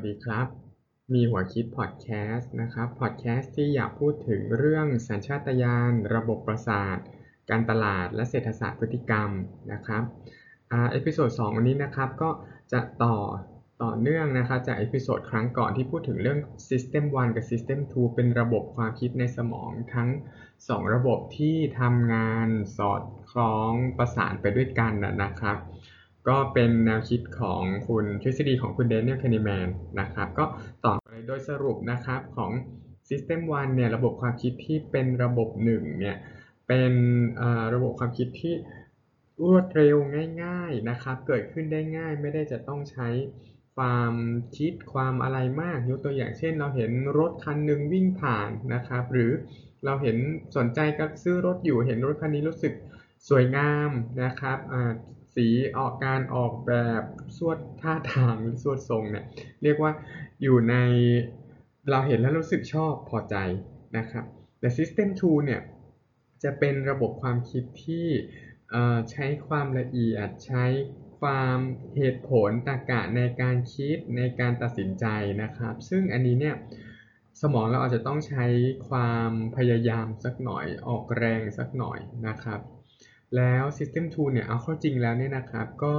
วัสดีครับ มีหัวคิดพอดแคสต์นะครับพอดแคสต์ที่อยากพูดถึงเรื่องสัญชาตญาณระบบประสาท การตลาดและเศรษฐศาสตร์พฤติกรรมนะครับเอ่อ episode 2วันนี้นะครับก็จะต่อต่อเนื่องนะครับจาก episode ครั้งก่อนที่พูดถึงเรื่อง System 1 กับ System 2 เป็นระบบความคิดในสมองทั้ง 2 ระบบที่ทำงานสอดคล้องประสานไปด้วยกันนะครับ ก็เป็นแนวคิดของคุณทฤษฎีของคุณเดนเนียลแคนิแมนนะครับ ก็ต่อไปโดยสรุปนะครับของ System 1เนี่ยระบบความคิดที่เป็นระบบ1เนี่ยเป็นระบบความคิดที่รวดเร็วง่าย ๆนะครับ เกิดขึ้นได้ง่ายไม่ได้จะต้องใช้ความคิดความอะไรมากยกตัวอย่างเช่น เราเห็นรถคันหนึ่งวิ่งผ่านนะครับ หรือเราเห็นสนใจกับซื้อรถอยู่เห็นรถคันนี้รู้สึกสวยงามนะครับ สีออกการออกแบบสวดท่าทางสวดทรงเนี่ยเรียกว่าอยู่ในเราเห็นแล้วรู้สึกชอบพอใจนะครับแต่ System 2เนี่ยจะเป็นระบบความคิดที่ใช้ความละเอียดใช้ความเหตุผลตรรกะในการคิดในการตัดสินใจนะครับ ซึ่งอันนี้เนี่ยสมองเราอาจจะต้องใช้ความพยายามสักหน่อยออกแรงสักหน่อยนะครับ แล้ว System 2 เนี่ย เอาเข้าจริงแล้วเนี่ยนะครับ ก็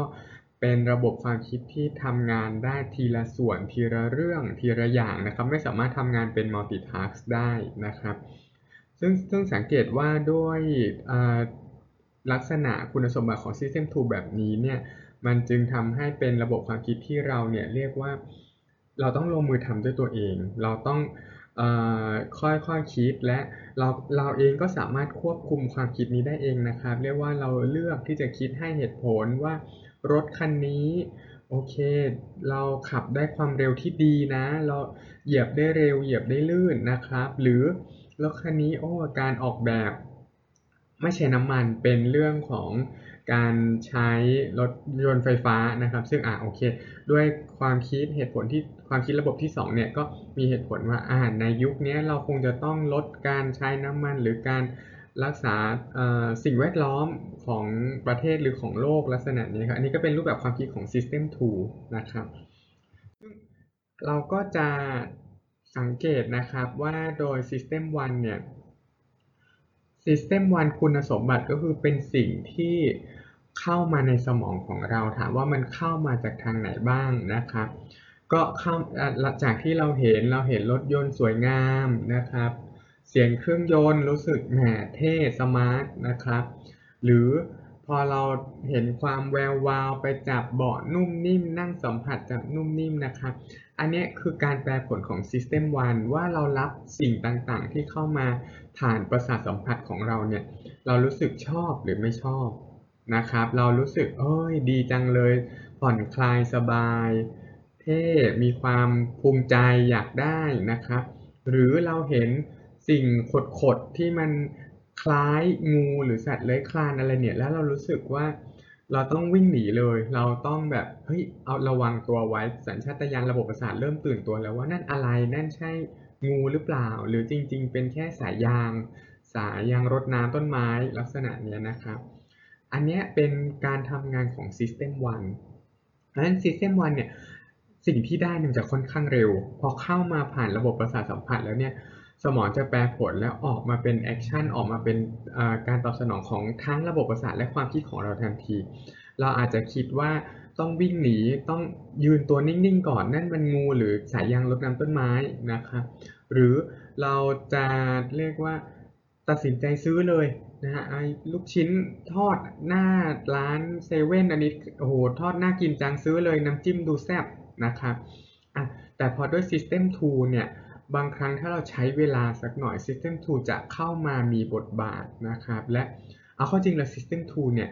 เป็นระบบความคิดที่ทำงานได้ทีละส่วนทีละเรื่องทีละอย่างนะครับ ไม่สามารถทำงานเป็น multitask ได้นะครับ ซึ่งซึ่งสังเกตว่าด้วยลักษณะคุณสมบัติของ System 2 แบบนี้เนี่ย มันจึงทำให้เป็นระบบความคิดที่เราเนี่ยเรียกว่าเราต้องลงมือทำด้วยตัวเอง เราต้อง ค่อยๆคคิดและเราเราเองก็สามารถควบคุมความคิดนี้ได้เองนะครับ เรียกว่าเราเลือกที่จะคิดให้เหตุผลว่ารถคันนี้โอเค เราขับได้ความเร็วที่ดีนะ เราเหยียบได้เร็วเหยียบได้ลื่นนะครับ หรือรถคันนี้โอ้การออกแบบ ไม่ใช่น้ำมันเป็นเรื่องของการใช้รถยนต์ไฟฟ้านะครับ ซึ่งอ่าโอเค ด้วยความคิดเหตุผลที่ความคิดระบบที่2เนี่ยก็มีเหตุผลว่าอ่าในยุคนี้เราคงจะต้องลดการใช้น้ำมันหรือการรักษาสิ่งแวดล้อมของประเทศหรือของโลกลักษณะนี้ครับอันนี้ก็เป็นรูปแบบความคิดของ System 2 นะครับซึ่งเราก็จะสังเกตนะครับว่าโดย System 1 เนี่ย System 1 คุณสมบัติก็คือเป็นสิ่งที่เข้ามาในสมองของเราถามว่ามันเข้ามาจากทางไหนบ้างนะครับ ก็เข้าจากที่เราเห็นเราเห็นรถยนต์สวยงามนะครับ เสียงเครื่องยนต์รู้สึกแหมเท่สมาร์ทนะครับ หรือพอเราเห็นความแวววาวไปจับเบาะนุ่มนิ่มนั่งสัมผัสจับนุ่มนิ่มนะครับ อันนี้คือการแปลผลของ System 1 ว่าเรารับสิ่งต่างๆ ที่เข้ามาผ่านประสาทสัมผัสของเราเนี่ย เรารู้สึกชอบหรือไม่ชอบนะครับ เรารู้สึกเอ้ยดีจังเลย ผ่อนคลายสบาย เท่มีความภูมิใจอยากได้นะครับ หรือเราเห็นสิ่งขดๆที่มันคล้ายงูหรือสัตว์เลื้อยคลานอะไรเนี่ย แล้วเรารู้สึกว่า เราต้องวิ่งหนีเลย เราต้องแบบเฮ้ยเอาระวังตัวไว้สัญชาตญาณระบบประสาทเริ่มตื่นตัวแล้วว่านั่นอะไรนั่นใช่งูหรือเปล่า หรือจริง ๆ เป็นแค่สายยาง สายยางรดน้ำต้นไม้ลักษณะเนี้ยนะครับอันนี้เป็นการทำงานของ System 1เพราะฉะนั้น System 1เนี่ยสิ่งที่ได้มันจะค่อนข้างเร็ว พอเข้ามาผ่านระบบประสาทสัมผัสแล้วเนี่ย สมองจะแปลผลแล้วออกมาเป็น action ออกมาเป็นการตอบสนองของทั้งระบบประสาทและความคิดของเราทันที เราอาจจะคิดว่าต้องวิ่งหนีต้องยืนตัวนิ่งๆก่อนนั่นมันงูหรือสายยางรดน้ำต้นไม้นะครับหรือเราจะเรียกว่าตัดสินใจซื้อเลยนะฮะไอ้ลูกชิ้นทอดหน้าร้านเซเว่นอันนี้โอ้โหทอดหน่ากินจังซื้อเลยน้ำจิ้มดูแซ่บนะครับอะแต่พอด้วย System 2เนี่ย บางครั้งถ้าเราใช้เวลาสักหน่อย System 2 จะเข้ามามีบทบาทนะครับ และเอาข้าจริงแล้ว System 2 เนี่ย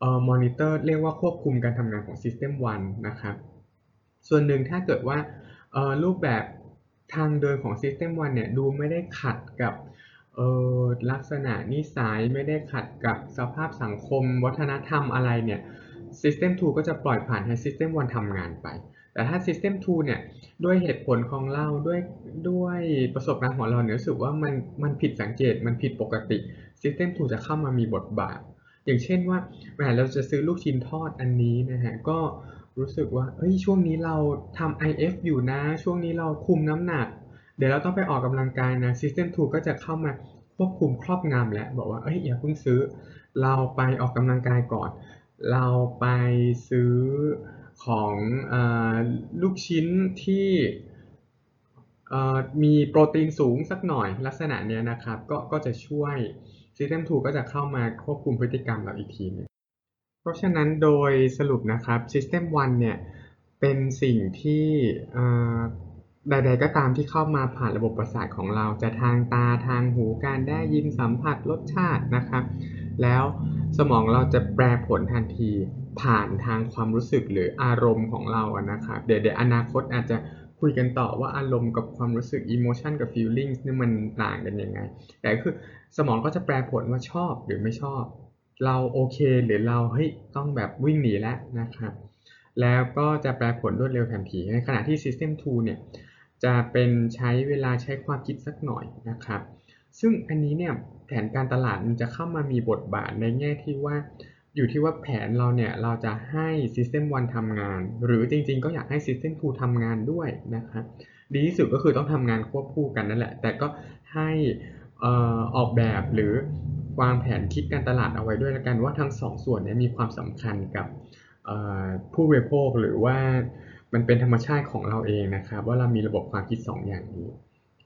เอ่อมอนิเตอร์เรียกว่าควบคุมการทำงานของ System 1 นะครับ ส่วนหนึ่งถ้าเกิดว่าเอ่อรูปแบบทางเดินของ System 1 เนี่ยดูไม่ได้ขัดกับเออลักษณะนิสัยไม่ได้ขัดกับสภาพสังคม วัฒนธรรมอะไรเนี่ย System 2 ก็จะปล่อยผ่านให้ System 1ทำงานไป แต่ถ้า System 2 เนี่ย ด้วยเหตุผลของเราด้วยด้วยประสบการณ์ของเราเนี่ยรู้สึกว่ามันมันผิดสังเกตมันผิดปกติ System 2 จะเข้ามามีบทบาท อย่างเช่นว่าแหมเราจะซื้อลูกชิ้นทอดอันนี้นะฮะก็รู้สึกว่าเฮ้ยช่วงนี้เราทำ IF อยู่นะ ช่วงนี้เราคุมน้ำหนัก เดี๋ยวเราต้องไปออกกำลังกายนะ System 2 ก็จะเข้ามาควบคุมครอบงำแหล้วบอกว่าเอ้ยอย่าเพิ่งซื้อ เราไปออกกำลังกายก่อน เราไปซื้อ ของอลูกชิ้นที่มีโปรตีนสูงสักหน่อยลักษณะเนี้ยนะครับก็ก็จะช่วย System 2 ก็จะเข้ามาควบคุมพฤติกรรมเราอีกทีนึงเพราะฉะนั้นโดยสรุปนะครับ System 1 เนี่ยเป็นสิ่งที่ใดๆก็ตามที่เข้ามาผ่านระบบประสาทของเราจะทางตาทางหูการได้ยินสัมผัสรสชาตินะครับ แล้วสมองเราจะแปลผลทันที ผ่านทางความรู้สึกหรืออารมณ์ของเราอะนะครับเดี๋ยวอนาคตอาจจะคุยกันต่อว่าอารมณ์กับความรู้สึก emotion กับ feelings นี่มันต่างกันยังไง แต่คือสมองก็จะแปลผลว่าชอบหรือไม่ชอบ เราโอเคหรือเราเฮ้ยต้องแบบวิ่งหนีแล้วนะครับแล้วก็จะแปลผลรวดเร็วทันทีในขณะที่ System 2 เนี่ยจะเป็นใช้เวลาใช้ความคิดสักหน่อยนะครับ ซึ่งอันนี้เนี่ยแผนการตลาดมันจะเข้ามามีบทบาทในแง่ที่ว่า อยู่ที่ว่าแผนเราเนี่ยเราจะให้ System 1ทำงาน หรือจริงๆ ก็อยากให้ System 2ทำงานด้วยนะครับดีที่สุดก็คือต้องทำงานควบคู่กันนั่นแหละ แต่ก็ให้ออกแบบหรือวางแผนคิดการตลาดเอาไว้ด้วยแล้วกันว่าทั้งสองส่วนนี้มีความสำคัญกับผู้บริโภคหรือว่ามันเป็นธรรมชาติของเราเองนะครับ ว่าเรามีระบบความคิด 2อย่างนี้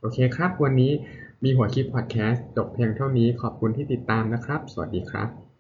โอเคครับ วันนี้มีหัวคิดพอดแคสต์จบเพียงเท่านี้ขอบคุณที่ติดตามนะครับ สวัสดีครับ